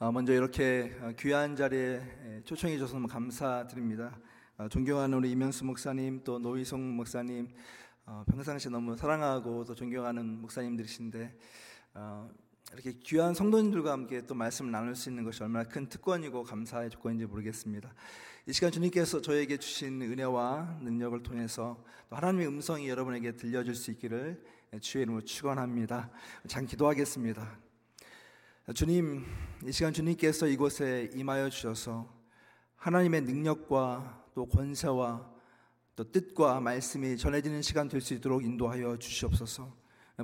어, 먼저 이렇게 어, 귀한 자리에 초청해 주셔서 너무 감사드립니다. 어, 존경하는 우리 이명수 목사님 또 노희송 목사님 평상시 너무 사랑하고 또 존경하는 목사님들이신데 이렇게 귀한 성도님들과 함께 또 말씀을 나눌 수 있는 것이 얼마나 큰 특권이고 감사의 조건인지 모르겠습니다. 이 시간 주님께서 저에게 주신 은혜와 능력을 통해서 또 하나님의 음성이 여러분에게 들려줄 수 있기를 주의 이름으로 축원합니다. 장 기도하겠습니다. 주님, 이 시간 주님께서 이곳에 임하여 주셔서 하나님의 능력과 또 권세와 또 뜻과 말씀이 전해지는 시간 될 수 있도록 인도하여 주시옵소서.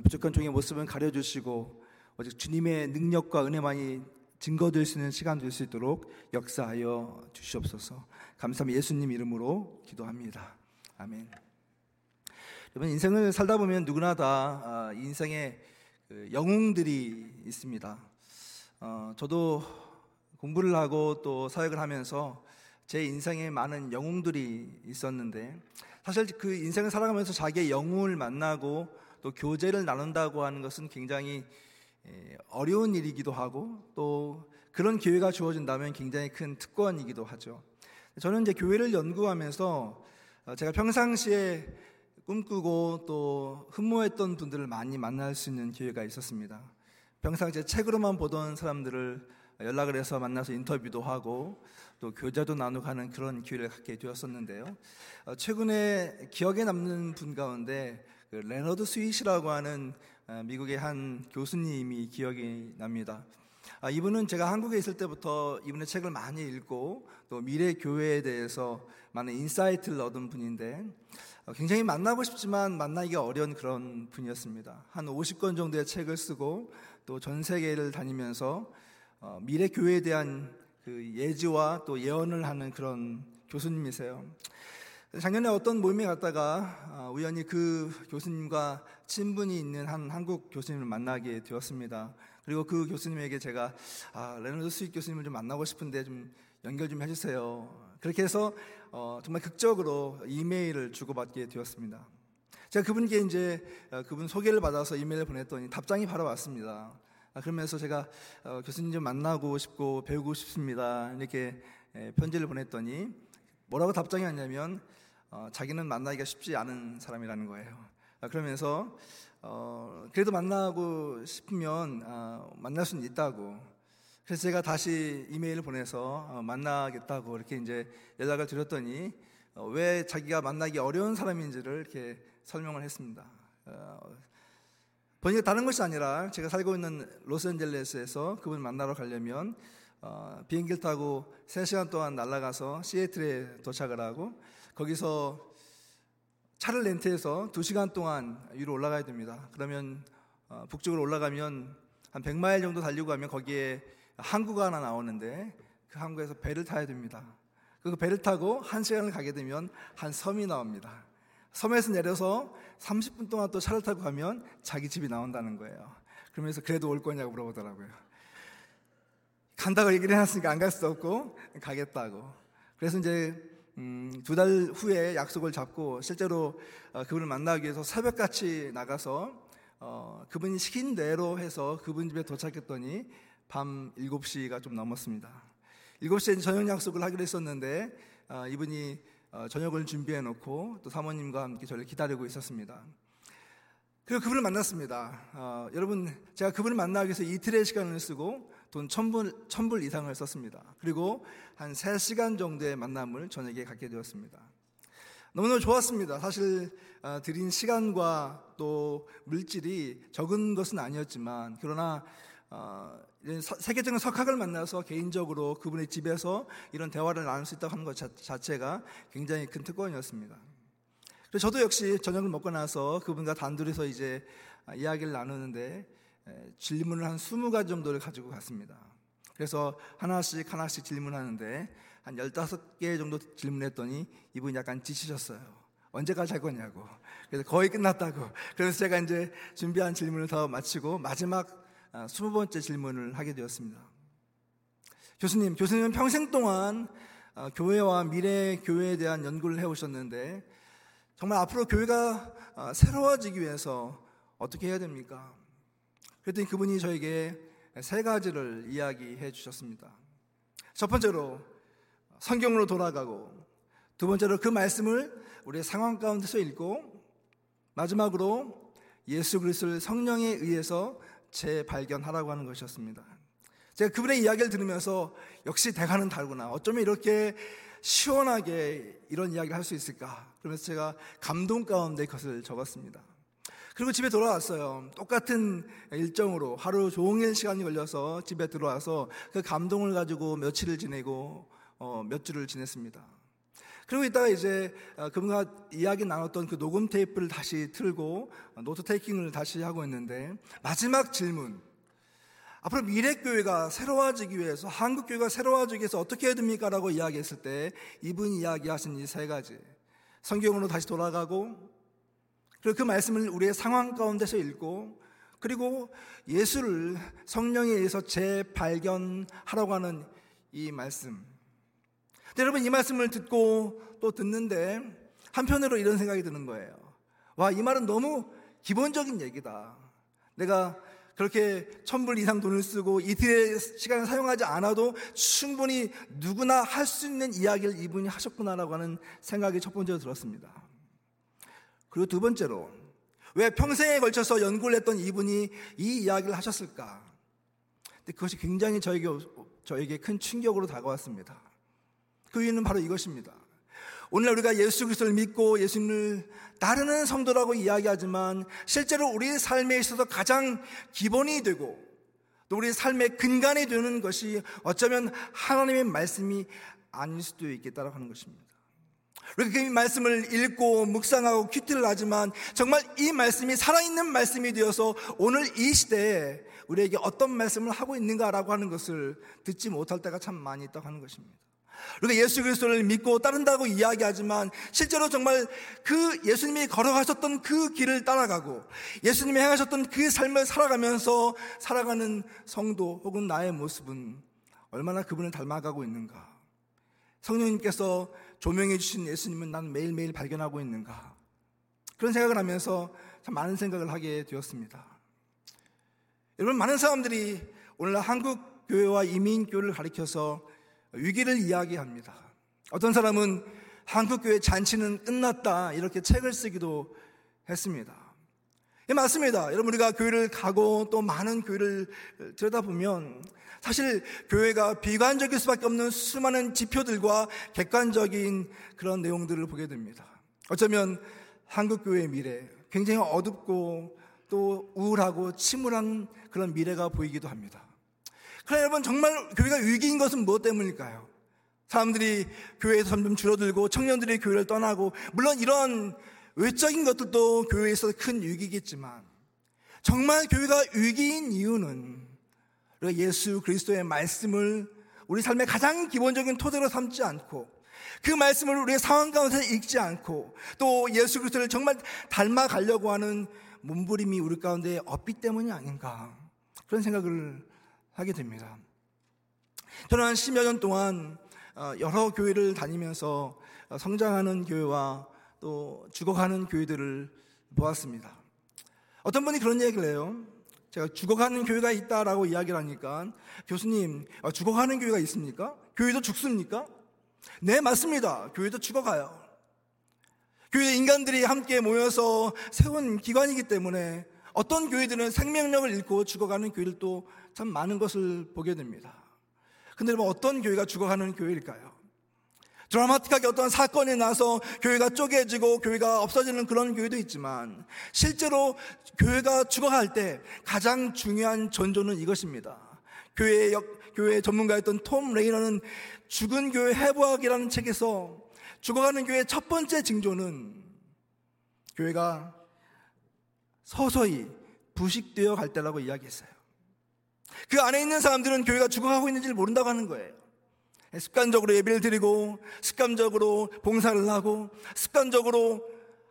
부족한 종의 모습은 가려주시고 오직 주님의 능력과 은혜만이 증거될 수 있는 시간 될 수 있도록 역사하여 주시옵소서. 감사합니다. 예수님 이름으로 기도합니다. 아멘. 여러분 인생을 살다 보면 누구나 다 아, 인생에 그 영웅들이 있습니다. 어, 저도 공부를 하고 또 사역을 하면서 제 인생에 많은 영웅들이 있었는데 사실 그 인생을 살아가면서 자기의 영웅을 만나고 또 교제를 나눈다고 하는 것은 굉장히 어려운 일이기도 하고 또 그런 기회가 주어진다면 굉장히 큰 특권이기도 하죠. 저는 이제 교회를 연구하면서 어, 제가 평상시에 꿈꾸고 또 흠모했던 분들을 많이 만날 수 있는 기회가 있었습니다. 평상시에 책으로만 보던 사람들을 연락을 해서 만나서 인터뷰도 하고 또 교제도 나누고 하는 그런 기회를 갖게 되었었는데요. 어, 최근에 기억에 남는 분 가운데 그 레너드 스윗이라고 하는 어, 미국의 한 교수님이 기억이 납니다. 아, 이분은 제가 한국에 있을 때부터 이분의 책을 많이 읽고 또 미래 교회에 대해서 많은 insight를 얻은 분인데 어, 굉장히 만나고 싶지만 만나기가 어려운 그런 분이었습니다. 한 50권 정도의 책을 쓰고 또 전 세계를 다니면서 어, 미래 교회에 대한 그 예지와 또 예언을 하는 그런 교수님이세요. 작년에 어떤 모임에 갔다가 어, 우연히 그 교수님과 친분이 있는 한 한국 교수님을 만나게 되었습니다. 그리고 그 교수님에게 제가 아, 레너드 스윗 교수님을 좀 만나고 싶은데 좀 연결 좀 해주세요. 그렇게 해서 어, 정말 극적으로 이메일을 주고받게 되었습니다. 제가 그분께 이제 어, 그분 소개를 받아서 이메일을 보냈더니 답장이 바로 왔습니다. 아, 그러면서 제가 어, 교수님 좀 만나고 싶고 배우고 싶습니다. 이렇게 편지를 보냈더니 뭐라고 답장이 왔냐면 어, 자기는 만나기가 쉽지 않은 사람이라는 거예요. 아, 그러면서 그래도 만나고 싶으면 만날 수는 있다고. 그래서 제가 다시 이메일을 보내서 만나겠다고 이렇게 이제 연락을 드렸더니 왜 자기가 만나기 어려운 사람인지를 이렇게 설명을 했습니다. 어, 번역 다른 것이 아니라 제가 살고 있는 로스앤젤레스에서 그분을 만나러 가려면 어, 비행기를 타고 3시간 동안 날아가서 시애틀에 도착을 하고 거기서 차를 렌트해서 2시간 동안 위로 올라가야 됩니다. 그러면 어, 북쪽으로 올라가면 한 100마일 정도 달리고 가면 거기에 항구가 하나 나오는데 그 항구에서 배를 타야 됩니다. 그 배를 타고 한 시간을 가게 되면 한 섬이 나옵니다. 섬에서 내려서 30분 동안 또 차를 타고 가면 자기 집이 나온다는 거예요. 그러면서 그래도 올 거냐고 물어보더라고요. 간다고 얘기를 해놨으니까 안 갈수 없고 가겠다고. 그래서 이제 음, 두 달 후에 약속을 잡고 실제로 어, 그분을 만나기 위해서 새벽같이 나가서 어, 그분이 시킨 대로 해서 그분 집에 도착했더니 밤 7시가 좀 넘었습니다. 7시에 저녁 약속을 하기로 했었는데 어, 이분이 어, 저녁을 준비해 놓고 또 사모님과 함께 저를 기다리고 있었습니다. 그리고 그분을 만났습니다. 어, 여러분, 제가 그분을 만나기 위해서 이틀의 시간을 쓰고 돈 천불, 천불 이상을 썼습니다. 그리고 한 3시간 정도의 만남을 저녁에 갖게 되었습니다. 너무너무 좋았습니다. 사실 어, 드린 시간과 또 물질이 적은 것은 아니었지만 그러나 어, 세계적인 석학을 만나서 개인적으로 그분의 집에서 이런 대화를 나눌 수 있다고 하는 것 자체가 굉장히 큰 특권이었습니다. 그래서 저도 역시 저녁을 먹고 나서 그분과 단둘이서 이제 이야기를 나누는데 질문을 한 20가지 정도를 가지고 갔습니다. 그래서 하나씩 하나씩 질문하는데 한 15개 정도 질문했더니 이분이 약간 지치셨어요. 언제까지 할 거냐고. 그래서 거의 끝났다고. 그래서 제가 이제 준비한 질문을 더 마치고 마지막 아, 스무 번째 질문을 하게 되었습니다. 교수님, 교수님은 평생 동안 아, 교회와 미래 교회에 대한 연구를 해오셨는데 정말 앞으로 교회가 아, 새로워지기 위해서 어떻게 해야 됩니까? 그랬더니 그분이 저에게 세 가지를 이야기해 주셨습니다. 첫 번째로 성경으로 돌아가고 두 번째로 그 말씀을 우리의 상황 가운데서 읽고 마지막으로 예수 그리스도를 성령에 의해서 재발견하라고 하는 것이었습니다. 제가 그분의 이야기를 들으면서 역시 대가는 다르구나. 어쩌면 이렇게 시원하게 이런 이야기를 할 수 있을까. 그러면서 제가 감동 가운데 그것을 적었습니다. 그리고 집에 돌아왔어요. 똑같은 일정으로 하루 종일 시간이 걸려서 집에 들어와서 그 감동을 가지고 며칠을 지내고 어, 몇 주를 지냈습니다. 그리고 이따가 이제 어, 그분과 이야기 나눴던 그 녹음 테이프를 다시 틀고 note taking을 다시 하고 있는데 마지막 질문. 앞으로 미래 교회가 새로워지기 위해서 한국 교회가 새로워지기 위해서 어떻게 해야 됩니까? 라고 이야기했을 때 이분이 이야기하신 이 세 가지. 성경으로 다시 돌아가고 그리고 그 말씀을 우리의 상황 가운데서 읽고 그리고 예수를 성령에 의해서 재발견하라고 하는 이 말씀. 여러분 이 말씀을 듣고 또 듣는데 한편으로 이런 생각이 드는 거예요. 와, 이 말은 너무 기본적인 얘기다. 내가 그렇게 천불 이상 돈을 쓰고 이틀의 시간을 사용하지 않아도 충분히 누구나 할 수 있는 이야기를 이분이 하셨구나라고 하는 생각이 첫 번째로 들었습니다. 그리고 두 번째로 왜 평생에 걸쳐서 연구를 했던 이분이 이 이야기를 하셨을까? 근데 그것이 굉장히 저에게, 저에게 큰 충격으로 다가왔습니다. 그 이유는 바로 이것입니다. 오늘 우리가 예수 그리스도를 믿고 예수님을 따르는 성도라고 이야기하지만 실제로 우리의 삶에 있어서 가장 기본이 되고 또 우리의 삶의 근간이 되는 것이 어쩌면 하나님의 말씀이 아닐 수도 있겠다고 하는 것입니다. 우리가 그 말씀을 읽고 묵상하고 큐티를 하지만 정말 이 말씀이 살아있는 말씀이 되어서 오늘 이 시대에 우리에게 어떤 말씀을 하고 있는가라고 하는 것을 듣지 못할 때가 참 많이 있다고 하는 것입니다. 우리가 예수 그리스도를 믿고 따른다고 이야기하지만 실제로 정말 그 예수님이 걸어가셨던 그 길을 따라가고 예수님이 행하셨던 그 삶을 살아가면서 살아가는 성도 혹은 나의 모습은 얼마나 그분을 닮아가고 있는가. 성령님께서 조명해 주신 예수님은 난 매일매일 발견하고 있는가? 그런 생각을 하면서 참 많은 생각을 하게 되었습니다. 여러분, 많은 사람들이 오늘날 한국 교회와 이민 교회를 가리켜서 위기를 이야기합니다. 어떤 사람은 한국 교회 잔치는 끝났다 이렇게 책을 쓰기도 했습니다. 예, 맞습니다. 여러분 우리가 교회를 가고 또 많은 교회를 들여다보면 사실 교회가 비관적일 수밖에 없는 수많은 지표들과 객관적인 그런 내용들을 보게 됩니다. 어쩌면 한국 교회의 미래 굉장히 어둡고 또 우울하고 침울한 그런 미래가 보이기도 합니다. 그러나 여러분 정말 교회가 위기인 것은 무엇 때문일까요? 사람들이 교회에서 점점 줄어들고 청년들이 교회를 떠나고 물론 이런 외적인 것들도 교회에서 큰 위기겠지만 정말 교회가 위기인 이유는 우리가 예수 그리스도의 말씀을 우리 삶의 가장 기본적인 토대로 삼지 않고 그 말씀을 우리의 상황 가운데 읽지 않고 또 예수 그리스도를 정말 닮아가려고 하는 몸부림이 우리 가운데 없기 때문이 아닌가 그런 생각을 하게 됩니다. 저는 한 10여 년 동안 어, 여러 교회를 다니면서 어, 성장하는 교회와 또 죽어가는 교회들을 보았습니다. 어떤 분이 그런 얘기를 해요. 제가 죽어가는 교회가 있다라고 이야기를 하니까 교수님 아, 죽어가는 교회가 있습니까? 교회도 죽습니까? 네 맞습니다. 교회도 죽어가요. 교회 인간들이 함께 모여서 세운 기관이기 때문에 어떤 교회들은 생명력을 잃고 죽어가는 교회들도 참 많은 것을 보게 됩니다. 근데 뭐 어떤 교회가 죽어가는 교회일까요? 드라마틱하게 어떤 사건이 나서 교회가 쪼개지고 교회가 없어지는 그런 교회도 있지만 실제로 교회가 죽어갈 때 가장 중요한 전조는 이것입니다. 교회 역, 교회 전문가였던 톰 레이너는 죽은 교회 해부학이라는 책에서 죽어가는 교회의 첫 번째 징조는 교회가 서서히 부식되어 갈 때라고 이야기했어요. 그 안에 있는 사람들은 교회가 죽어가고 있는지를 모른다고 하는 거예요. 습관적으로 예배를 드리고 습관적으로 봉사를 하고 습관적으로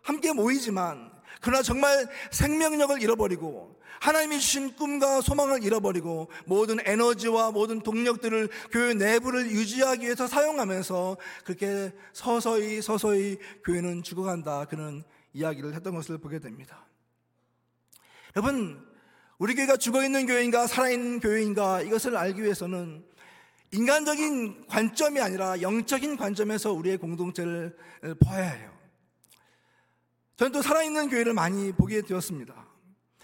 함께 모이지만 그러나 정말 생명력을 잃어버리고 하나님이 주신 꿈과 소망을 잃어버리고 모든 에너지와 모든 동력들을 교회 내부를 유지하기 위해서 사용하면서 그렇게 서서히 서서히 교회는 죽어간다 그런 이야기를 했던 것을 보게 됩니다. 여러분 우리 교회가 죽어 있는 교회인가 살아있는 교회인가 이것을 알기 위해서는 인간적인 관점이 아니라 영적인 관점에서 우리의 공동체를 봐야 해요. 저는 또 살아있는 교회를 많이 보게 되었습니다.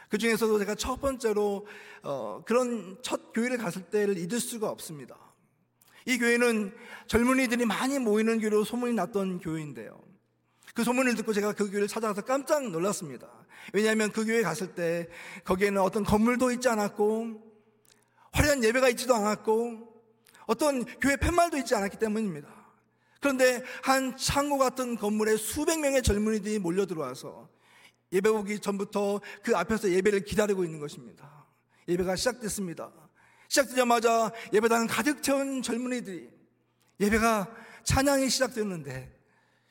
그 중에서도 제가 첫 번째로 어, 그런 첫 교회를 갔을 때를 잊을 수가 없습니다. 이 교회는 젊은이들이 많이 모이는 교회로 소문이 났던 교회인데요. 그 소문을 듣고 제가 그 교회를 찾아가서 깜짝 놀랐습니다. 왜냐하면 그 교회 갔을 때 거기에는 어떤 건물도 있지 않았고 화려한 예배가 있지도 않았고 어떤 교회 팻말도 있지 않았기 때문입니다. 그런데 한 창고 같은 건물에 수백 명의 젊은이들이 몰려 들어와서 예배 오기 전부터 그 앞에서 예배를 기다리고 있는 것입니다. 예배가 시작됐습니다. 시작되자마자 예배당은 가득 채운 젊은이들이 예배가 찬양이 시작되었는데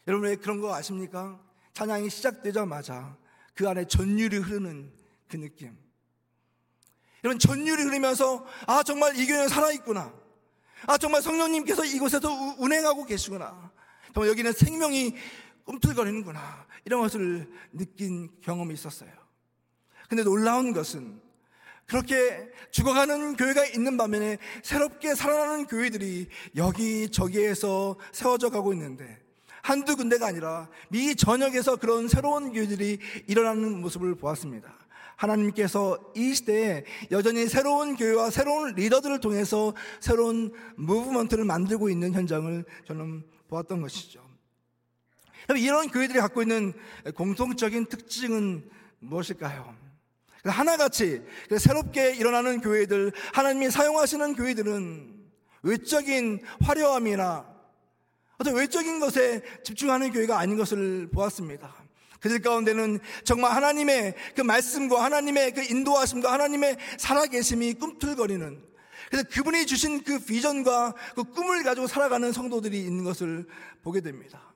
여러분 왜 그런 거 아십니까? 찬양이 시작되자마자 그 안에 전율이 흐르는 그 느낌. 여러분 전율이 흐르면서 아 정말 이 교회는 살아 있구나. 아 정말 성령님께서 이곳에서 운행하고 계시구나. 정말 여기는 생명이 꿈틀거리는구나. 이런 것을 느낀 경험이 있었어요. 근데 놀라운 것은 그렇게 죽어가는 교회가 있는 반면에 새롭게 살아나는 교회들이 여기저기에서 세워져 가고 있는데 한두 군데가 아니라 미 전역에서 그런 새로운 교회들이 일어나는 모습을 보았습니다. 하나님께서 이 시대에 여전히 새로운 교회와 새로운 리더들을 통해서 새로운 무브먼트를 만들고 있는 현장을 저는 보았던 것이죠. 이런 교회들이 갖고 있는 공통적인 특징은 무엇일까요? 하나같이 새롭게 일어나는 교회들, 하나님이 사용하시는 교회들은 외적인 화려함이나 어떤 외적인 것에 집중하는 교회가 아닌 것을 보았습니다. 그들 가운데는 정말 하나님의 그 말씀과 하나님의 그 인도하심과 하나님의 살아계심이 꿈틀거리는 그래서 그분이 주신 그 비전과 그 꿈을 가지고 살아가는 성도들이 있는 것을 보게 됩니다.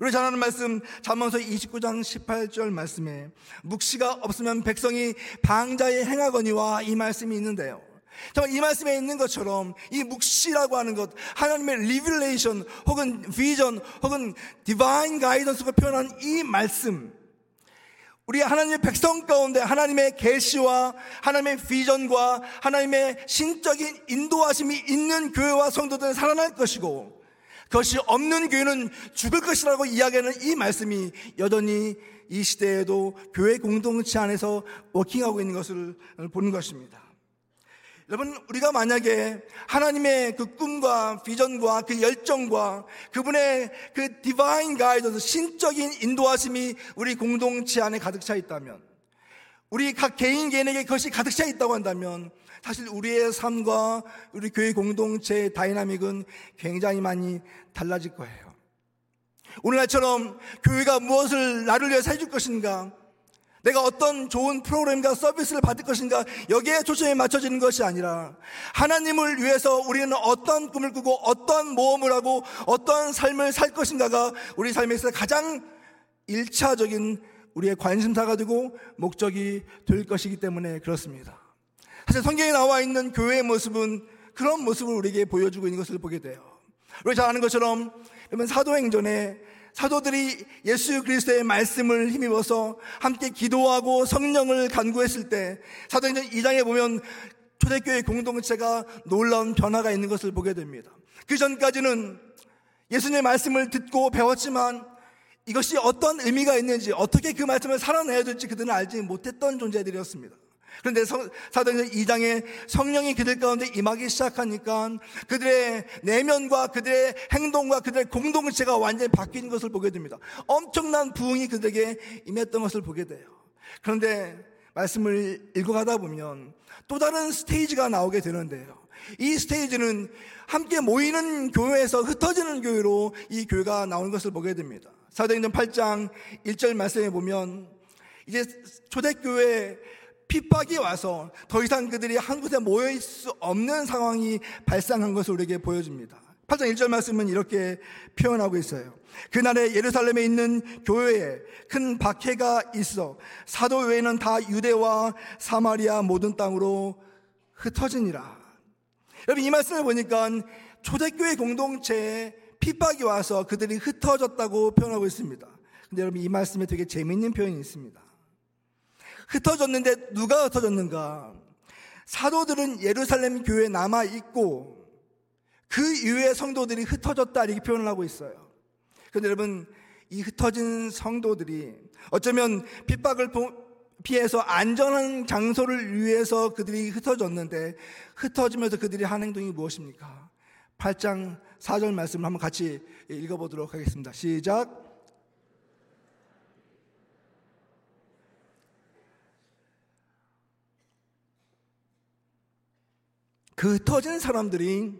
우리 잘 아는 말씀 잠언서 29장 18절 말씀에 묵시가 없으면 백성이 방자에 행하거니와 이 말씀이 있는데요. 정말 이 말씀에 있는 것처럼 이 묵시라고 하는 것 하나님의 revelation 혹은 비전 혹은 divine guidance가 표현한 이 말씀 우리 하나님의 백성 가운데 하나님의 계시와 하나님의 비전과 하나님의 신적인 인도하심이 있는 교회와 성도들은 살아날 것이고 그것이 없는 교회는 죽을 것이라고 이야기하는 이 말씀이 여전히 이 시대에도 교회 공동체 안에서 working하고 있는 것을 보는 것입니다. 여러분, 우리가 만약에 하나님의 그 꿈과 비전과 그 열정과 그분의 그 divine guidance 신적인 인도하심이 우리 공동체 안에 가득 차 있다면, 우리 각 개인 개인에게 그것이 가득 차 있다고 한다면, 사실 우리의 삶과 우리 교회 공동체의 dynamic은 굉장히 많이 달라질 거예요. 오늘날처럼 교회가 무엇을 나를 위해서 해줄 것인가, 내가 어떤 좋은 프로그램과 서비스를 받을 것인가, 여기에 초점이 맞춰지는 것이 아니라, 하나님을 위해서 우리는 어떤 꿈을 꾸고, 어떤 모험을 하고, 어떤 삶을 살 것인가가 우리 삶에서 가장 일차적인 우리의 관심사가 되고, 목적이 될 것이기 때문에 그렇습니다. 사실 성경에 나와 있는 교회의 모습은 그런 모습을 우리에게 보여주고 있는 것을 보게 돼요. 우리 잘 아는 것처럼 여러분 사도행전에 사도들이 예수 그리스도의 말씀을 힘입어서 함께 기도하고 성령을 간구했을 때 사도행전 2장에 보면 초대교회 공동체가 놀라운 변화가 있는 것을 보게 됩니다. 그 전까지는 예수님의 말씀을 듣고 배웠지만 이것이 어떤 의미가 있는지 어떻게 그 말씀을 살아내야 될지 그들은 알지 못했던 존재들이었습니다. 그런데 사도행전 2장에 성령이 그들 가운데 임하기 시작하니까 그들의 내면과 그들의 행동과 그들의 공동체가 완전히 바뀐 것을 보게 됩니다. 엄청난 부흥이 그들에게 임했던 것을 보게 돼요. 그런데 말씀을 읽어가다 보면 또 다른 스테이지가 나오게 되는데요. 이 스테이지는 함께 모이는 교회에서 흩어지는 교회로 이 교회가 나오는 것을 보게 됩니다. 사도행전 8장 1절 말씀에 보면 이제 초대교회 핍박이 와서 더 이상 그들이 한 곳에 모여 있을 수 없는 상황이 발생한 것을 우리에게 보여줍니다. 8장 1절 말씀은 이렇게 표현하고 있어요. 그날에 예루살렘에 있는 교회에 큰 박해가 있어 사도 외에는 다 유대와 사마리아 모든 땅으로 흩어지니라. 여러분 이 말씀을 보니까 초대교회 공동체에 핍박이 와서 그들이 흩어졌다고 표현하고 있습니다. 근데 여러분 이 말씀에 되게 재미있는 표현이 있습니다. 흩어졌는데 누가 흩어졌는가? 사도들은 예루살렘 교회에 남아 있고 그 이후에 성도들이 흩어졌다 이렇게 표현을 하고 있어요. 그런데 여러분 이 흩어진 성도들이 어쩌면 핍박을 피해서 안전한 장소를 위해서 그들이 흩어졌는데 흩어지면서 그들이 한 행동이 무엇입니까? 8장 4절 말씀을 한번 같이 읽어보도록 하겠습니다. 시작. 그 흩어진 사람들이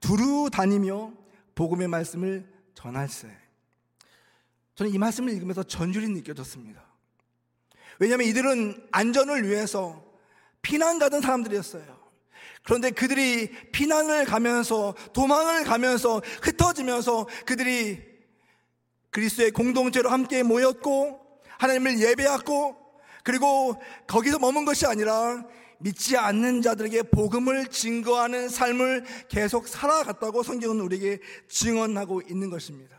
두루 다니며 복음의 말씀을 전할세. 저는 이 말씀을 읽으면서 전율이 느껴졌습니다. 왜냐하면 이들은 안전을 위해서 피난 가던 사람들이었어요. 그런데 그들이 피난을 가면서 도망을 가면서 흩어지면서 그들이 그리스도의 공동체로 함께 모였고 하나님을 예배하고 그리고 거기서 머문 것이 아니라 믿지 않는 자들에게 복음을 증거하는 삶을 계속 살아갔다고 성경은 우리에게 증언하고 있는 것입니다.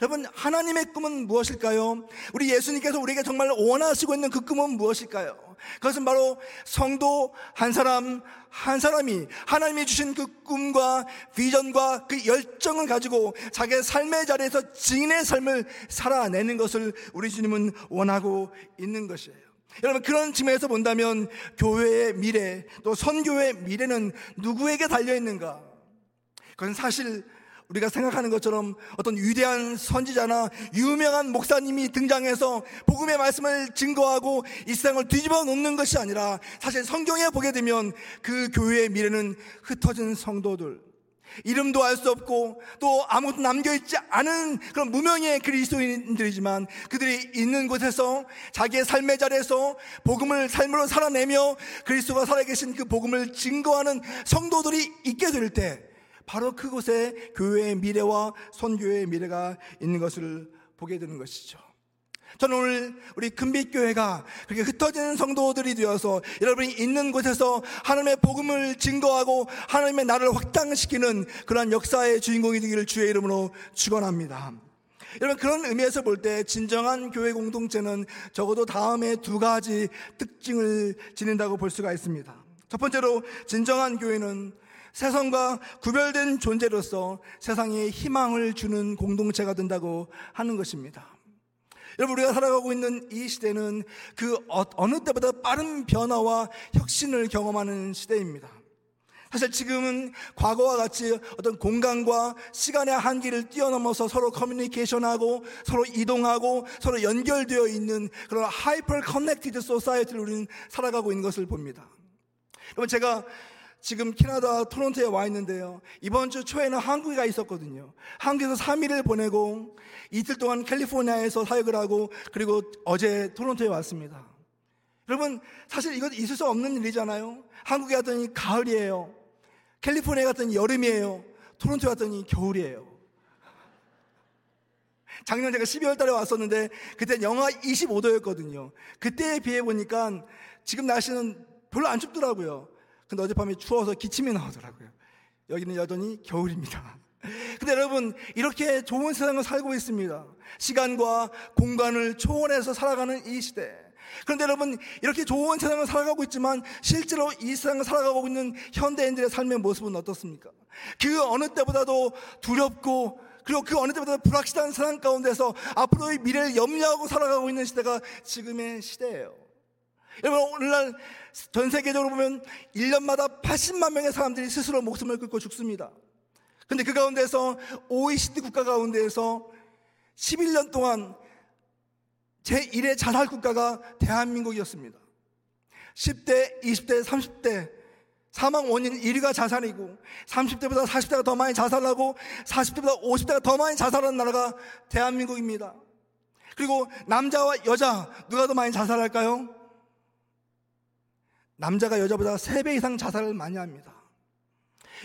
여러분, 하나님의 꿈은 무엇일까요? 우리 예수님께서 우리에게 정말 원하시고 있는 그 꿈은 무엇일까요? 그것은 바로 성도 한 사람, 한 사람이 하나님이 주신 그 꿈과 비전과 그 열정을 가지고 자기의 삶의 자리에서 증인의 삶을 살아내는 것을 우리 주님은 원하고 있는 것이에요. 여러분 그런 측면에서 본다면 교회의 미래 또 선교의 미래는 누구에게 달려 있는가? 그건 사실 우리가 생각하는 것처럼 어떤 위대한 선지자나 유명한 목사님이 등장해서 복음의 말씀을 증거하고 이 세상을 뒤집어 놓는 것이 아니라 사실 성경에 보게 되면 그 교회의 미래는 흩어진 성도들 이름도 알 수 없고 또 아무것도 남겨있지 않은 그런 무명의 그리스도인들이지만 그들이 있는 곳에서 자기의 삶의 자리에서 복음을 삶으로 살아내며 그리스도가 살아계신 그 복음을 증거하는 성도들이 있게 될 때 바로 그곳에 교회의 미래와 선교의 미래가 있는 것을 보게 되는 것이죠. 저는 오늘 우리 금빛교회가 그렇게 흩어지는 성도들이 되어서 여러분이 있는 곳에서 하나님의 복음을 증거하고 하나님의 나라를 확장시키는 그러한 역사의 주인공이 되기를 주의 이름으로 축원합니다. 여러분 그런 의미에서 볼 때 진정한 교회 공동체는 적어도 다음에 두 가지 특징을 지닌다고 볼 수가 있습니다. 첫 번째로 진정한 교회는 세상과 구별된 존재로서 세상에 희망을 주는 공동체가 된다고 하는 것입니다. 여러분 우리가 살아가고 있는 이 시대는 그 어, 어느 때보다 빠른 변화와 혁신을 경험하는 시대입니다. 사실 지금은 과거와 같이 어떤 공간과 시간의 한계를 뛰어넘어서 서로 커뮤니케이션하고 서로 이동하고 서로 연결되어 있는 그런 hyper connected society를 우리는 살아가고 있는 것을 봅니다. 여러분 제가 지금 캐나다 토론토에 와 있는데요. 이번 주 초에는 한국에 가 있었거든요. 한국에서 3일을 보내고 이틀 동안 캘리포니아에서 사역을 하고 그리고 어제 토론토에 왔습니다. 여러분 사실 이것 있을 수 없는 일이잖아요. 한국에 갔더니 가을이에요. 캘리포니아에 갔더니 여름이에요. 토론토에 갔더니 겨울이에요. 작년 제가 12월 달에 왔었는데 그때 영하 25도였거든요. 그때에 비해 보니까 지금 날씨는 별로 안 춥더라고요. 근데 어젯밤에 추워서 기침이 나오더라고요. 여기는 여전히 겨울입니다. 근데 여러분, 이렇게 좋은 세상을 살고 있습니다. 시간과 공간을 초월해서 살아가는 이 시대. 그런데 여러분, 이렇게 좋은 세상을 살아가고 있지만 실제로 이 세상을 살아가고 있는 현대인들의 삶의 모습은 어떻습니까? 그 어느 때보다도 두렵고 그리고 그 어느 때보다 불확실한 세상 가운데서 앞으로의 미래를 염려하고 살아가고 있는 시대가 지금의 시대예요. 여러분, 오늘날 전 세계적으로 보면 1년마다 80만 명의 사람들이 스스로 목숨을 끊고 죽습니다. 근데 그 가운데서 OECD 국가 가운데에서 11년 동안 제1의 자살 국가가 대한민국이었습니다. 10대, 20대, 30대 사망 원인 1위가 자살이고 30대보다 40대가 더 많이 자살하고 40대보다 50대가 더 많이 자살하는 나라가 대한민국입니다. 그리고 남자와 여자 누가 더 많이 자살할까요? 남자가 여자보다 3배 이상 자살을 많이 합니다.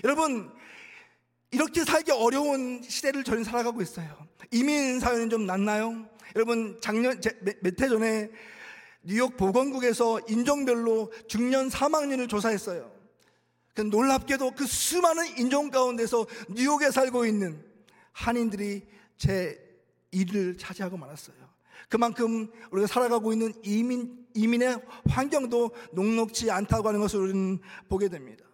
여러분, 이렇게 살기 어려운 시대를 저희는 살아가고 있어요. 이민 사연은 좀 낫나요? 여러분, 작년, 몇해 전에 뉴욕 보건국에서 인종별로 중년 사망률을 조사했어요. 그 놀랍게도 그 수많은 인종 가운데서 뉴욕에 살고 있는 한인들이 제 1위를 차지하고 말았어요. 그만큼 우리가 살아가고 있는 이민, 이민의 환경도 녹록지 않다고 하는 것을 우리는 보게 됩니다.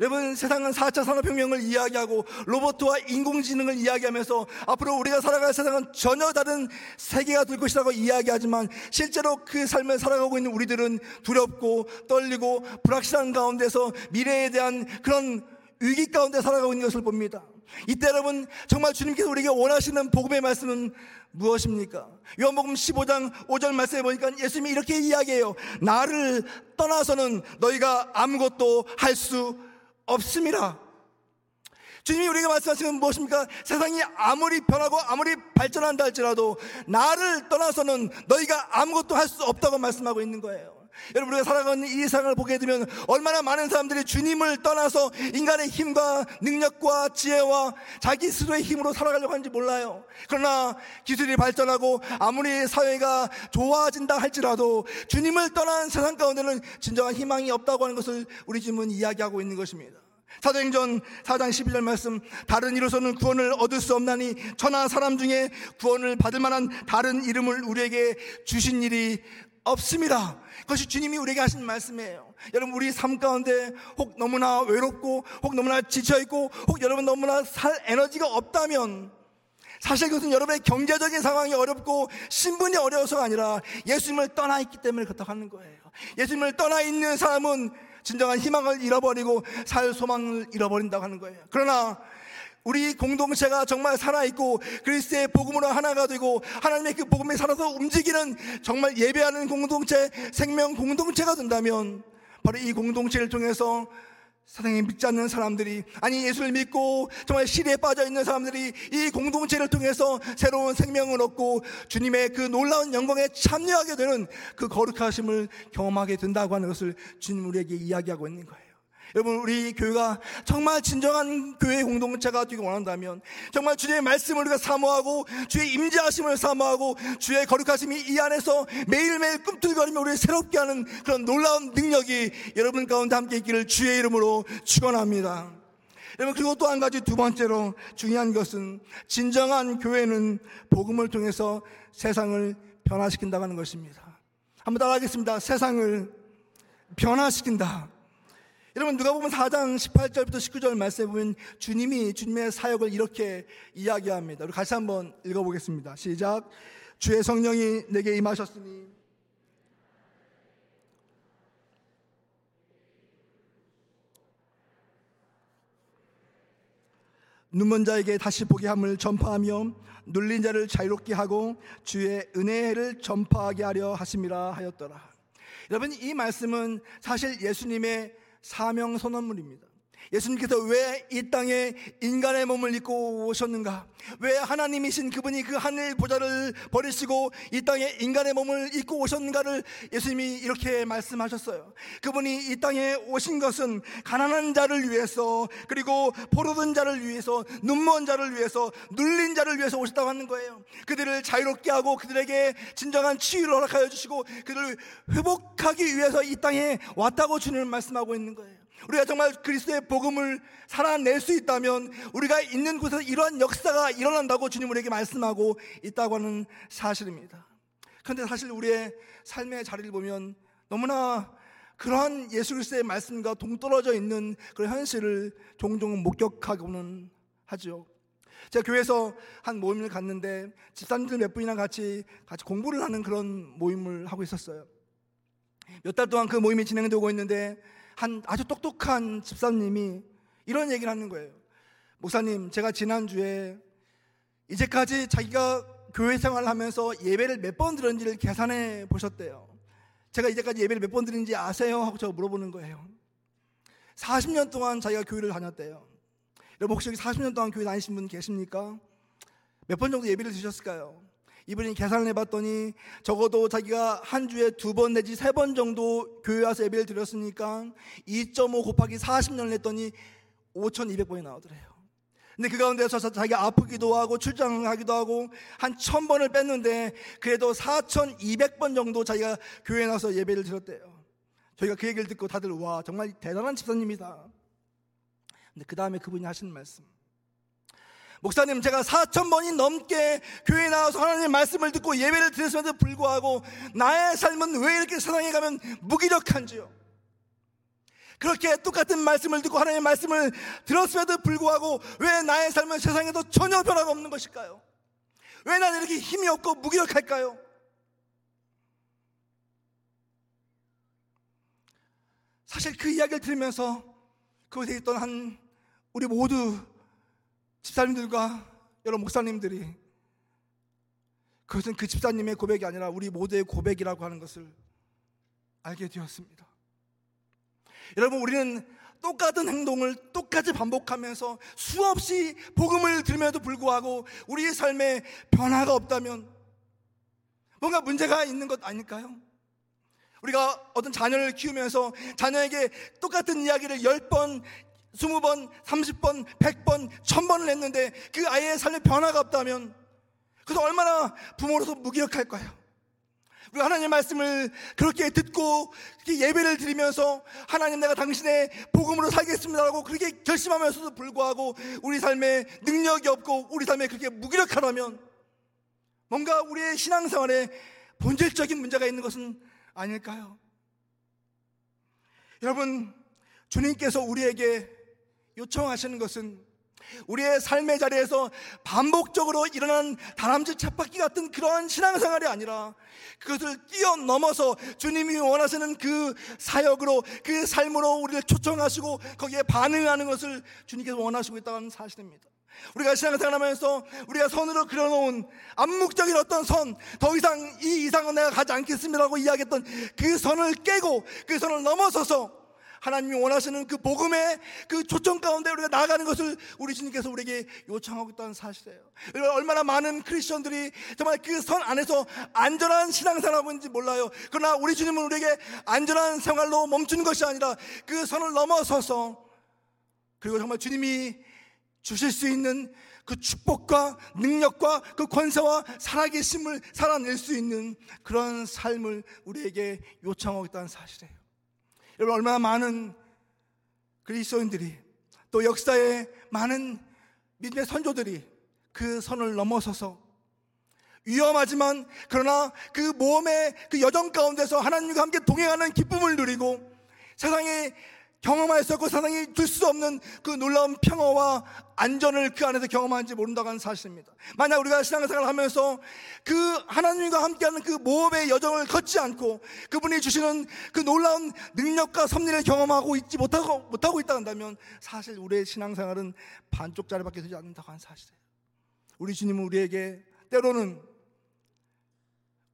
여러분 세상은 4차 산업혁명을 이야기하고 로봇과 인공지능을 이야기하면서 앞으로 우리가 살아갈 세상은 전혀 다른 세계가 될 것이라고 이야기하지만 실제로 그 삶을 살아가고 있는 우리들은 두렵고 떨리고 불확실한 가운데서 미래에 대한 그런 위기 가운데 살아가고 있는 것을 봅니다. 이때 여러분 정말 주님께서 우리에게 원하시는 복음의 말씀은 무엇입니까? 요한복음 15장 5절 말씀에 보니까 예수님이 이렇게 이야기해요. 나를 떠나서는 너희가 아무것도 할 수 없습니다. 주님이 우리가 말씀하시는 무엇입니까? 세상이 아무리 변하고 아무리 발전한다 할지라도 나를 떠나서는 너희가 아무것도 할 수 없다고 말씀하고 있는 거예요. 여러분 우리가 살아가는 이 세상을 보게 되면 얼마나 많은 사람들이 주님을 떠나서 인간의 힘과 능력과 지혜와 자기 스스로의 힘으로 살아가려고 하는지 몰라요. 그러나 기술이 발전하고 아무리 사회가 좋아진다 할지라도 주님을 떠난 세상 가운데는 진정한 희망이 없다고 하는 것을 우리 지금은 이야기하고 있는 것입니다. 사도행전 4장 12절 말씀 다른 이로서는 구원을 얻을 수 없나니 천하 사람 중에 구원을 받을 만한 다른 이름을 우리에게 주신 일이 없습니다. 그것이 주님이 우리에게 하신 말씀이에요. 여러분, 우리 삶 가운데 혹 너무나 외롭고, 혹 너무나 지쳐있고, 혹 여러분 너무나 살 에너지가 없다면, 사실 그것은 여러분의 경제적인 상황이 어렵고, 신분이 어려워서가 아니라 예수님을 떠나 있기 때문에 그렇다고 하는 거예요. 예수님을 떠나 있는 사람은 진정한 희망을 잃어버리고, 살 소망을 잃어버린다고 하는 거예요. 그러나, 우리 공동체가 정말 살아있고 그리스의 복음으로 하나가 되고 하나님의 그 복음에 살아서 움직이는 정말 예배하는 공동체, 생명 공동체가 된다면 바로 이 공동체를 통해서 사랑에 믿지 않는 사람들이 아니 예수를 믿고 정말 시리에 빠져 있는 사람들이 이 공동체를 통해서 새로운 생명을 얻고 주님의 그 놀라운 영광에 참여하게 되는 그 거룩하심을 경험하게 된다고 하는 것을 주님 우리에게 이야기하고 있는 거예요. 여러분 우리 교회가 정말 진정한 교회 공동체가 되기 원한다면 정말 주의 말씀을 우리가 사모하고 주의 임재하심을 사모하고 주의 거룩하심이 이 안에서 매일매일 꿈틀거리며 우리를 새롭게 하는 그런 놀라운 능력이 여러분 가운데 함께 있기를 주의 이름으로 축원합니다. 여러분 그리고 또 한 가지 두 번째로 중요한 것은 진정한 교회는 복음을 통해서 세상을 변화시킨다는 것입니다. 한번 따라하겠습니다. 세상을 변화시킨다. 여러분 누가 보면 4장 18절부터 19절 말씀에 보면 주님이 주님의 사역을 이렇게 이야기합니다. 우리 같이 한번 읽어보겠습니다. 시작. 주의 성령이 내게 임하셨으니 눈먼 자에게 다시 보게 함을 전파하며 눌린 자를 자유롭게 하고 주의 은혜를 전파하게 하려 하심이라 하였더라. 여러분 이 말씀은 사실 예수님의 사명 선언물입니다. 예수님께서 왜 이 땅에 인간의 몸을 입고 오셨는가? 왜 하나님이신 그분이 그 하늘 보좌를 버리시고 이 땅에 인간의 몸을 입고 오셨는가를 예수님이 이렇게 말씀하셨어요. 그분이 이 땅에 오신 것은 가난한 자를 위해서 그리고 포로든 자를 위해서 눈먼 자를 위해서 눌린 자를 위해서 오셨다고 하는 거예요. 그들을 자유롭게 하고 그들에게 진정한 치유를 허락하여 주시고 그들을 회복하기 위해서 이 땅에 왔다고 주님은 말씀하고 있는 거예요. 우리가 정말 그리스도의 복음을 살아낼 수 있다면 우리가 있는 곳에서 이러한 역사가 일어난다고 주님 우리에게 말씀하고 있다고 하는 사실입니다. 그런데 사실 우리의 삶의 자리를 보면 너무나 그러한 예수 그리스도의 말씀과 동떨어져 있는 그런 현실을 종종 목격하고는 하죠. 제가 교회에서 한 모임을 갔는데 집사님들 몇 분이랑 같이 같이 공부를 하는 그런 모임을 하고 있었어요. 몇 달 동안 그 모임이 진행되고 있는데 한 아주 똑똑한 집사님이 이런 얘기를 하는 거예요. 목사님, 제가 지난주에 이제까지 자기가 교회 생활을 하면서 예배를 몇 번 들었는지를 계산해 보셨대요. 제가 이제까지 예배를 몇 번 드린지 아세요? 하고 저 물어보는 거예요. 40년 동안 자기가 교회를 다녔대요. 여러분 혹시 여기 40년 동안 교회 다니신 분 계십니까? 몇 번 정도 예배를 드셨을까요? 이분이 계산을 해봤더니 적어도 자기가 한 주에 두 번 내지 세 번 정도 교회 와서 예배를 드렸으니까 2.5 곱하기 40년을 했더니 5,200번이 나오더래요. 근데 그 가운데서 자기가 아프기도 하고 출장하기도 하고 한 천번을 뺐는데 그래도 4,200번 정도 자기가 교회에 나서 예배를 드렸대요. 저희가 그 얘기를 듣고 다들 와 정말 대단한 집사님이다. 근데 그 다음에 그분이 하시는 말씀. 목사님, 제가 4천 번이 넘게 교회에 나와서 하나님의 말씀을 듣고 예배를 드렸음에도 불구하고 나의 삶은 왜 이렇게 세상에 가면 무기력한지요? 그렇게 똑같은 말씀을 듣고 하나님의 말씀을 들었음에도 불구하고 왜 나의 삶은 세상에도 전혀 변화가 없는 것일까요? 왜 나는 이렇게 힘이 없고 무기력할까요? 사실 그 이야기를 들으면서 그곳에 있던 한 우리 모두 집사님들과 여러 목사님들이 그것은 그 집사님의 고백이 아니라 우리 모두의 고백이라고 하는 것을 알게 되었습니다. 여러분, 우리는 똑같은 행동을 똑같이 반복하면서 수없이 복음을 들음에도 불구하고 우리의 삶에 변화가 없다면 뭔가 문제가 있는 것 아닐까요? 우리가 어떤 자녀를 키우면서 자녀에게 똑같은 이야기를 10번, 20번, 30번, 100번, 1000번을 했는데 그 아이의 삶에 변화가 없다면 그래서 얼마나 부모로서 무기력할 까요? 우리가 하나님의 말씀을 그렇게 듣고 예배를 드리면서 하나님 내가 당신의 복음으로 살겠습니다라고 그렇게 결심하면서도 불구하고 우리 삶에 능력이 없고 우리 삶에 그렇게 무기력하다면 뭔가 우리의 신앙생활에 본질적인 문제가 있는 것은 아닐까요? 여러분, 주님께서 우리에게 요청하시는 것은 우리의 삶의 자리에서 반복적으로 일어나는 다람쥐 쳇바퀴 같은 그러한 신앙생활이 아니라 그것을 뛰어넘어서 주님이 원하시는 그 사역으로 그 삶으로 우리를 초청하시고 거기에 반응하는 것을 주님께서 원하시고 있다는 사실입니다. 우리가 신앙생활 하면서 우리가 선으로 그려놓은 암묵적인 어떤 선, 더 이상 이 이상은 내가 가지 않겠습니다라고 이야기했던 그 선을 깨고 그 선을 넘어서서 하나님이 원하시는 그 복음의 그 초점 가운데 우리가 나아가는 것을 우리 주님께서 우리에게 요청하고 있다는 사실이에요. 얼마나 많은 크리스천들이 정말 그 선 안에서 안전한 신앙생활하고 있는지 몰라요. 그러나 우리 주님은 우리에게 안전한 생활로 멈추는 것이 아니라 그 선을 넘어서서 그리고 정말 주님이 주실 수 있는 그 축복과 능력과 그 권세와 살아계심을 살아낼 수 있는 그런 삶을 우리에게 요청하고 있다는 사실이에요. 여러분 얼마나 많은 그리스도인들이 또 역사에 많은 믿음의 선조들이 그 선을 넘어서서 위험하지만 그러나 그 모험의 그 여정 가운데서 하나님과 함께 동행하는 기쁨을 누리고 세상에 경험하였었고 세상이 줄 수 없는 그 놀라운 평화와 안전을 그 안에서 경험하는지 모른다고 하는 사실입니다. 만약 우리가 신앙생활을 하면서 그 하나님과 함께하는 그 모험의 여정을 걷지 않고 그분이 주시는 그 놀라운 능력과 섭리를 경험하고 있지 못하고, 못하고 있다 한다면 사실 우리의 신앙생활은 반쪽짜리밖에 되지 않는다고 하는 사실이에요. 우리 주님은 우리에게 때로는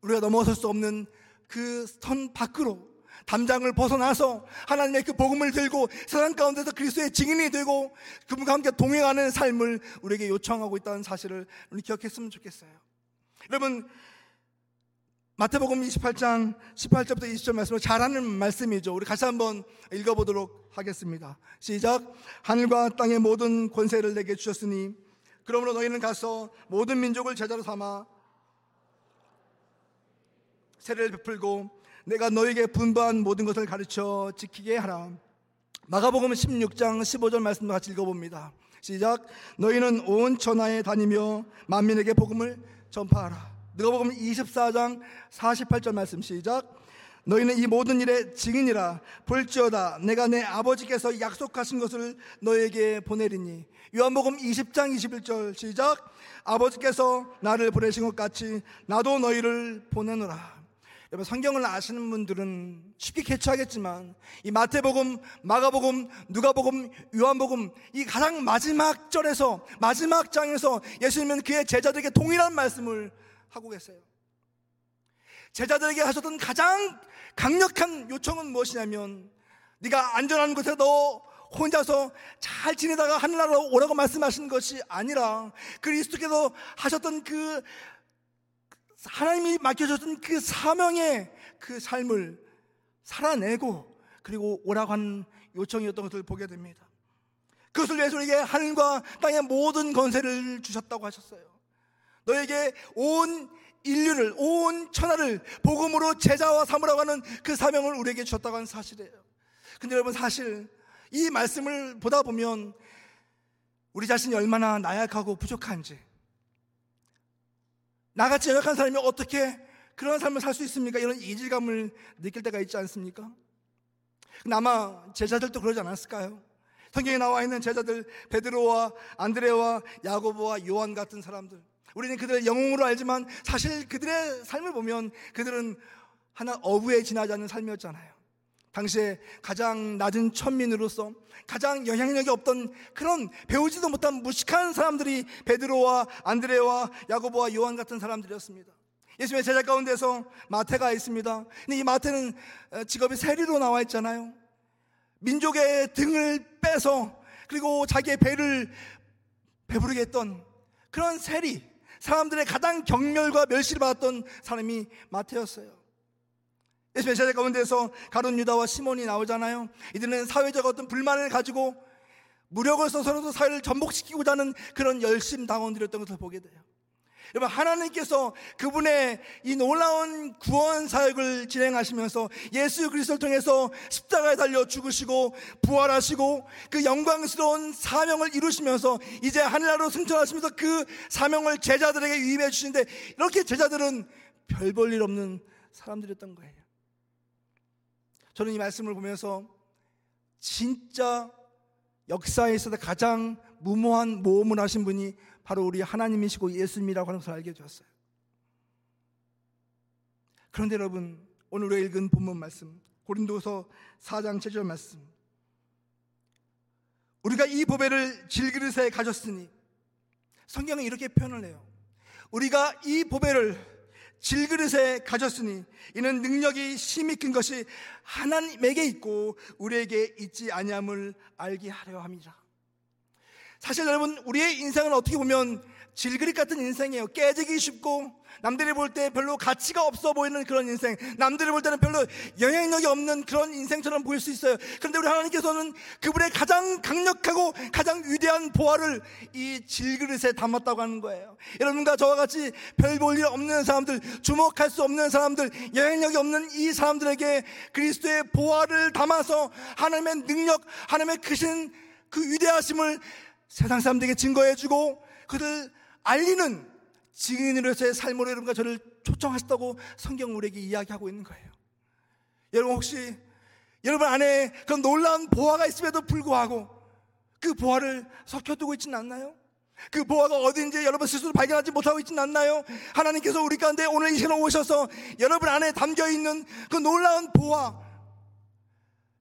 우리가 넘어설 수 없는 그 선 밖으로 담장을 벗어나서 하나님의 그 복음을 들고 세상 가운데서 그리스도의 증인이 되고 그분과 함께 동행하는 삶을 우리에게 요청하고 있다는 사실을 우리 기억했으면 좋겠어요. 여러분 마태복음 28장 18절부터 20절 말씀을 잘하는 말씀이죠. 우리 같이 한번 읽어보도록 하겠습니다. 시작. 하늘과 땅의 모든 권세를 내게 주셨으니 그러므로 너희는 가서 모든 민족을 제자로 삼아 세례를 베풀고 내가 너에게 분부한 모든 것을 가르쳐 지키게 하라. 마가복음 16장 15절 말씀도 같이 읽어봅니다. 시작. 너희는 온 천하에 다니며 만민에게 복음을 전파하라. 누가복음 24장 48절 말씀 시작. 너희는 이 모든 일의 증인이라 볼지어다 내가 내 아버지께서 약속하신 것을 너에게 보내리니 요한복음 20장 21절 시작 아버지께서 나를 보내신 것 같이 나도 너희를 보내노라 여러분 성경을 아시는 분들은 쉽게 캐치하겠지만 이 마태복음, 마가복음, 누가복음, 요한복음 이 가장 마지막 절에서 마지막 장에서 예수님은 그의 제자들에게 동일한 말씀을 하고 계세요. 제자들에게 하셨던 가장 강력한 요청은 무엇이냐면 네가 안전한 곳에 너 혼자서 잘 지내다가 하늘나라로 오라고 말씀하신 것이 아니라 그리스도께서 하셨던 그 하나님이 맡겨줬던 그 사명의 그 삶을 살아내고 그리고 오라고 하는 요청이었던 것을 보게 됩니다. 그것을 위해서 우리에게 하늘과 땅의 모든 건세를 주셨다고 하셨어요. 너에게 온 인류를, 온 천하를 복음으로 제자와 삼으라고 하는 그 사명을 우리에게 주셨다고 하는 사실이에요. 근데 여러분 사실 이 말씀을 보다 보면 우리 자신이 얼마나 나약하고 부족한지, 나같이 연약한 사람이 어떻게 그런 삶을 살 수 있습니까? 이런 이질감을 느낄 때가 있지 않습니까? 아마 제자들도 그러지 않았을까요? 성경에 나와 있는 제자들 베드로와 안드레와 야고보와 요한 같은 사람들 우리는 그들을 영웅으로 알지만 사실 그들의 삶을 보면 그들은 하나 어부에 지나지 않는 삶이었잖아요. 당시에 가장 낮은 천민으로서 가장 영향력이 없던 그런 배우지도 못한 무식한 사람들이 베드로와 안드레와 야고보와 요한 같은 사람들이었습니다. 예수님의 제자 가운데서 마태가 있습니다. 근데 이 마태는 어, 직업이 세리로 나와 있잖아요. 민족의 등을 빼서 그리고 자기의 배를 배부르게 했던 그런 세리, 사람들의 가장 경멸과 멸시를 받았던 사람이 마태였어요. 제자 가운데서 가론 유다와 시몬이 나오잖아요. 이들은 사회적 어떤 불만을 가지고 무력을 써서라도 사회를 전복시키고자 하는 그런 열심 당원들이었던 것을 보게 돼요. 여러분 하나님께서 그분의 이 놀라운 구원 사역을 진행하시면서 예수 그리스도를 통해서 십자가에 달려 죽으시고 부활하시고 그 영광스러운 사명을 이루시면서 이제 하늘나라로 승천하시면서 그 사명을 제자들에게 위임해 주시는데 이렇게 제자들은 별 볼 일 없는 사람들이었던 거예요. 저는 이 말씀을 보면서 진짜 역사에 있어서 가장 무모한 모험을 하신 분이 바로 우리 하나님이시고 예수님이라고 하는 것을 알게 되었어요. 그런데 여러분, 오늘 읽은 본문 말씀, 고린도서 4장 7절 말씀. 우리가 이 보배를 질그릇에 가졌으니 성경은 이렇게 표현을 해요. 우리가 이 보배를 질그릇에 가졌으니 이는 능력이 심히 큰 것이 하나님에게 있고 우리에게 있지 아니함을 알게 하려 함이라. 사실 여러분 우리의 인생은 어떻게 보면 질그릇 같은 인생이에요. 깨지기 쉽고 남들이 볼 때 별로 가치가 없어 보이는 그런 인생, 남들이 볼 때는 별로 영향력이 없는 그런 인생처럼 보일 수 있어요. 그런데 우리 하나님께서는 그분의 가장 강력하고 가장 위대한 보화를 이 질그릇에 담았다고 하는 거예요. 여러분과 저와 같이 별 볼 일 없는 사람들, 주목할 수 없는 사람들, 영향력이 없는 이 사람들에게 그리스도의 보화를 담아서 하나님의 능력, 하나님의 크신 그 위대하심을 세상 사람들에게 증거해주고 그들 알리는 증인으로서의 삶으로 여러분과 저를 초청하셨다고 성경 우리에게 이야기하고 있는 거예요. 여러분 혹시 여러분 안에 그런 놀라운 보화가 있음에도 불구하고 그 보화를 섞여두고 있지는 않나요? 그 보화가 어딘지 여러분 스스로 발견하지 못하고 있지는 않나요? 하나님께서 우리 가운데 오늘 이 시간에 오셔서 여러분 안에 담겨 있는 그 놀라운 보화,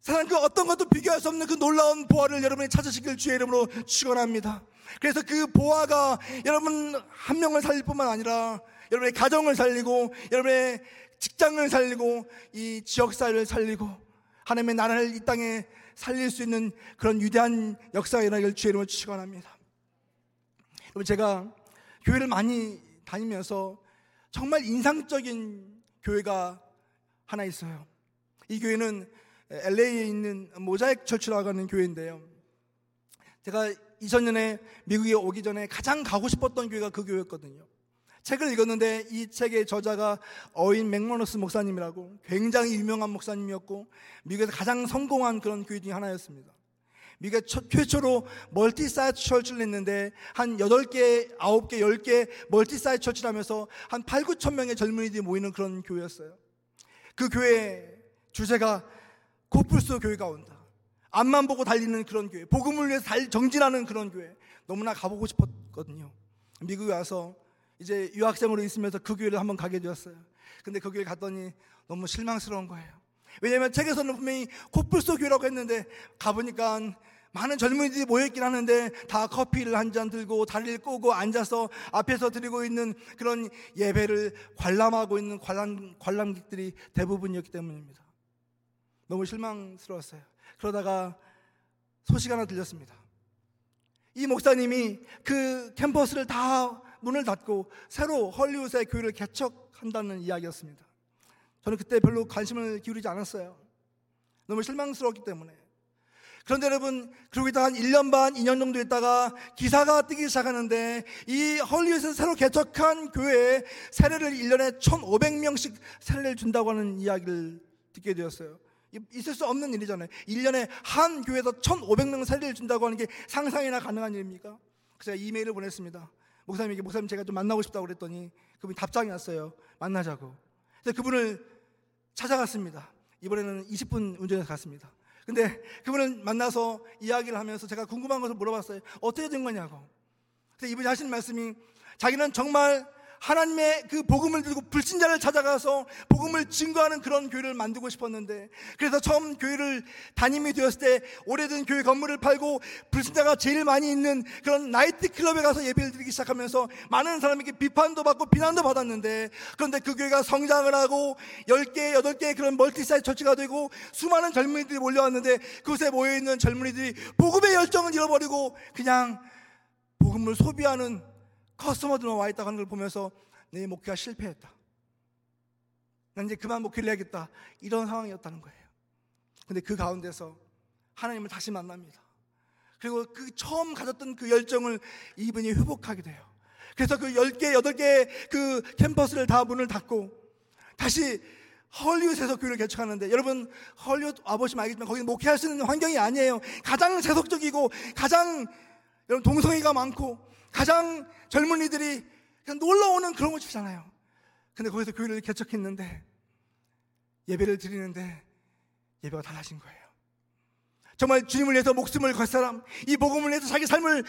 세상 그 어떤 것도 비교할 수 없는 그 놀라운 보화를 여러분이 찾으시길 주의 이름으로 축원합니다. 그래서 그 보화가 여러분 한 명을 살릴 뿐만 아니라 여러분의 가정을 살리고 여러분의 직장을 살리고 이 지역사회를 살리고 하나님의 나라를 이 땅에 살릴 수 있는 그런 위대한 역사가 일어나길 주의 이름으로 축원합니다. 여러분 제가 교회를 많이 다니면서 정말 인상적인 교회가 하나 있어요. 이 교회는 LA에 있는 모자익 철치라고 하는 교회인데요. 제가 2000년에 미국에 오기 전에 가장 가고 싶었던 교회가 그 교회였거든요. 책을 읽었는데 이 책의 저자가 어윈 맥머너스 목사님이라고 굉장히 유명한 목사님이었고 미국에서 가장 성공한 그런 교회 중에 하나였습니다. 미국에 최초로 multi-site church를 했는데 한 8개, 9개, 10개 multi-site church를 하면서 한 8, 9천 명의 젊은이들이 모이는 그런 교회였어요. 그 교회 주제가 코뿔소 교회가 온다. 앞만 보고 달리는 그런 교회. 복음을 위해서 달, 정진하는 그런 교회. 너무나 가보고 싶었거든요. 미국에 와서 이제 유학생으로 있으면서 그 교회를 한번 가게 되었어요. 근데 그 교회 갔더니 너무 실망스러운 거예요. 왜냐면 책에서는 분명히 코뿔소 교회라고 했는데 가보니까 많은 젊은이들이 모여있긴 하는데 다 커피를 한 잔 들고 다리를 꼬고 앉아서 앞에서 드리고 있는 그런 예배를 관람하고 있는 관람, 관람객들이 대부분이었기 때문입니다. 너무 실망스러웠어요. 그러다가 소식 하나 들렸습니다. 이 목사님이 그 캠퍼스를 다 문을 닫고 새로 헐리우드의 교회를 개척한다는 이야기였습니다. 저는 그때 별로 관심을 기울이지 않았어요. 너무 실망스러웠기 때문에. 그런데 여러분, 그러고 있다가 한 1년 반, 2년 정도 있다가 기사가 뜨기 시작하는데 이 헐리우드에서 새로 개척한 교회에 세례를 1년에 1,500명씩 세례를 준다고 하는 이야기를 듣게 되었어요. 있을 수 없는 일이잖아요. 1년에 한 교회에서 1,500명 살리를 준다고 하는 게 상상이나 가능한 일입니까? 그래서 제가 이메일을 보냈습니다. 목사님에게 목사님 제가 좀 만나고 싶다고 그랬더니 그분이 답장이 왔어요. 만나자고. 그래서 그분을 찾아갔습니다. 이번에는 20분 운전해서 갔습니다. 근데 그분을 만나서 이야기를 하면서 제가 궁금한 것을 물어봤어요. 어떻게 된 거냐고. 그래서 이분이 하신 말씀이 자기는 정말 하나님의 그 복음을 들고 불신자를 찾아가서 복음을 증거하는 그런 교회를 만들고 싶었는데 그래서 처음 교회를 담임이 되었을 때 오래된 교회 건물을 팔고 불신자가 제일 많이 있는 그런 나이트 클럽에 가서 예배를 드리기 시작하면서 많은 사람에게 비판도 받고 비난도 받았는데 그런데 그 교회가 성장을 하고 10개, 8개 그런 multi-site church가 되고 수많은 젊은이들이 몰려왔는데 그곳에 모여 있는 젊은이들이 복음의 열정을 잃어버리고 그냥 복음을 소비하는 커스터머들만 와 있다고 하는 걸 보면서 내 목회가 실패했다. 난 이제 그만 목회를 해야겠다. 이런 상황이었다는 거예요. 근데 그 가운데서 하나님을 다시 만납니다. 그리고 그 처음 가졌던 그 열정을 이분이 회복하게 돼요. 그래서 그 10개, 8개 그 캠퍼스를 다 문을 닫고 다시 헐리우드에서 교회를 개척하는데 여러분 헐리우드 와보시면 알겠지만 거기는 목회할 수 있는 환경이 아니에요. 가장 세속적이고 가장 여러분 동성애가 많고 가장 젊은이들이 그냥 놀러 오는 그런 곳이잖아요. 근데 거기서 교회를 개척했는데 예배를 드리는데 예배가 달라진 거예요. 정말 주님을 위해서 목숨을 걸 사람, 이 복음을 위해서 자기 삶을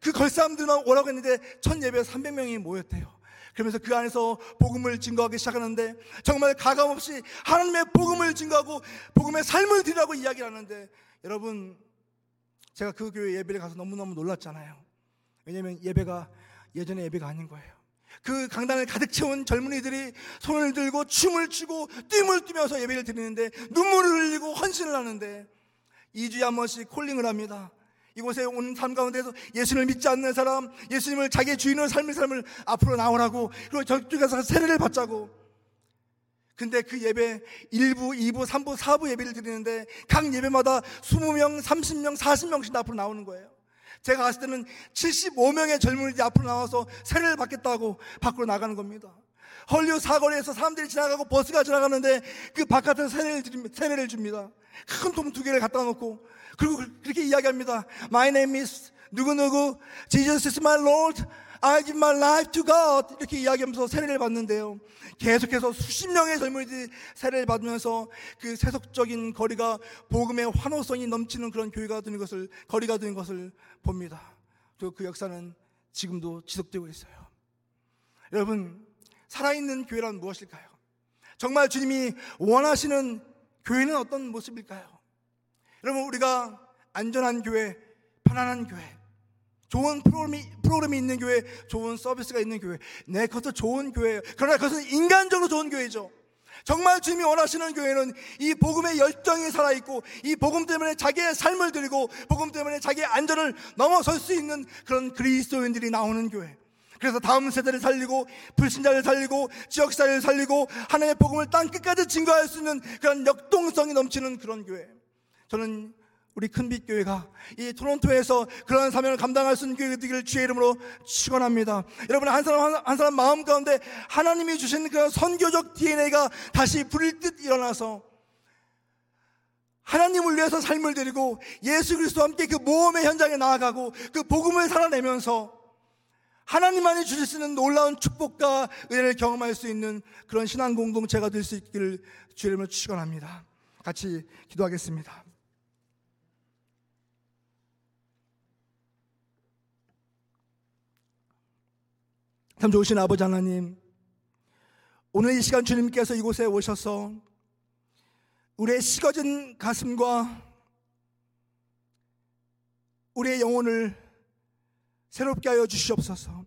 그 걸 사람들만 오라고 했는데 첫 예배에 300명이 모였대요. 그러면서 그 안에서 복음을 증거하기 시작하는데 정말 가감 없이 하나님의 복음을 증거하고 복음의 삶을 드리라고 이야기하는데 여러분 제가 그 교회 예배를 가서 너무너무 놀랐잖아요. 왜냐하면 예배가 예전의 예배가 아닌 거예요. 그 강단을 가득 채운 젊은이들이 손을 들고 춤을 추고 띠을 뛰면서 예배를 드리는데 눈물을 흘리고 헌신을 하는데 2주에 한 번씩 콜링을 합니다. 이곳에 온 삶 가운데서 예수님을 믿지 않는 사람, 예수님을 자기의 주인으로 삶을 삶을 앞으로 나오라고, 그리고 저쪽에 가서 세례를 받자고. 근데 그 예배 1부, 2부, 3부, 4부 예배를 드리는데 각 예배마다 20명, 30명, 40명씩 앞으로 나오는 거예요. 제가 갔을 때는 75명의 젊은이들이 앞으로 나와서 세례를 받겠다고 밖으로 나가는 겁니다. 헐리우 사거리에서 사람들이 지나가고 버스가 지나가는데 그 바깥에서 세례를, 드립니다. 세례를 줍니다. 큰 통 두 개를 갖다 놓고 그리고 그렇게 이야기합니다. My name is 누구누구 Jesus is my Lord I give my life to God 이렇게 이야기하면서 세례를 받는데요. 계속해서 수십 명의 젊은이들이 세례를 받으면서 그 세속적인 거리가 복음의 환호성이 넘치는 그런 교회가 되는 것을 거리가 되는 것을 봅니다. 그 역사는 지금도 지속되고 있어요. 여러분 살아있는 교회란 무엇일까요? 정말 주님이 원하시는 교회는 어떤 모습일까요? 여러분 우리가 안전한 교회, 편안한 교회, 좋은 프로그램이, 프로그램이 있는 교회, 좋은 서비스가 있는 교회, 네, 그것도 좋은 교회예요. 그러나 그것은 인간적으로 좋은 교회죠. 정말 주님이 원하시는 교회는 이 복음의 열정이 살아있고 이 복음 때문에 자기의 삶을 드리고 복음 때문에 자기의 안전을 넘어설 수 있는 그런 그리스도인들이 나오는 교회. 그래서 다음 세대를 살리고 불신자를 살리고 지역사회를 살리고 하나님의 복음을 땅 끝까지 증거할 수 있는 그런 역동성이 넘치는 그런 교회. 저는 우리 큰빛 교회가 이 토론토에서 그러한 사명을 감당할 수 있는 교회가 되기를 주의 이름으로 축원합니다. 여러분 한 사람 한 사람 마음 가운데 하나님이 주신 그 선교적 DNA가 다시 불일 듯 일어나서 하나님을 위해서 삶을 드리고 예수 그리스도와 함께 그 모험의 현장에 나아가고 그 복음을 살아내면서 하나님만이 주실 수 있는 놀라운 축복과 은혜를 경험할 수 있는 그런 신앙 공동체가 될 수 있기를 주의 이름으로 축원합니다. 같이 기도하겠습니다. 참 좋으신 아버지 하나님, 오늘 이 시간 주님께서 이곳에 오셔서 우리의 식어진 가슴과 우리의 영혼을 새롭게 하여 주시옵소서.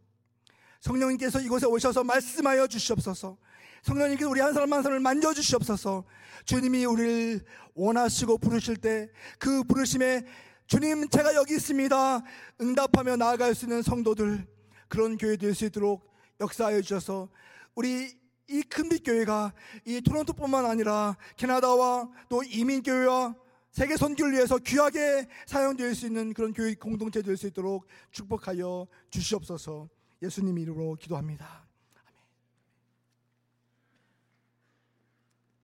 성령님께서 이곳에 오셔서 말씀하여 주시옵소서. 성령님께서 우리 한 사람 한 사람을 만져 주시옵소서. 주님이 우리를 원하시고 부르실 때 그 부르심에 주님 제가 여기 있습니다. 응답하며 나아갈 수 있는 성도들 그런 교회 될 수 있도록 역사하여 주셔서 우리 이 큰빛 교회가 이 토론토뿐만 아니라 캐나다와 또 이민 교회와 세계 선교를 위해서 귀하게 사용될 수 있는 그런 교회 공동체 될 수 있도록 축복하여 주시옵소서. 예수님 이름으로 기도합니다.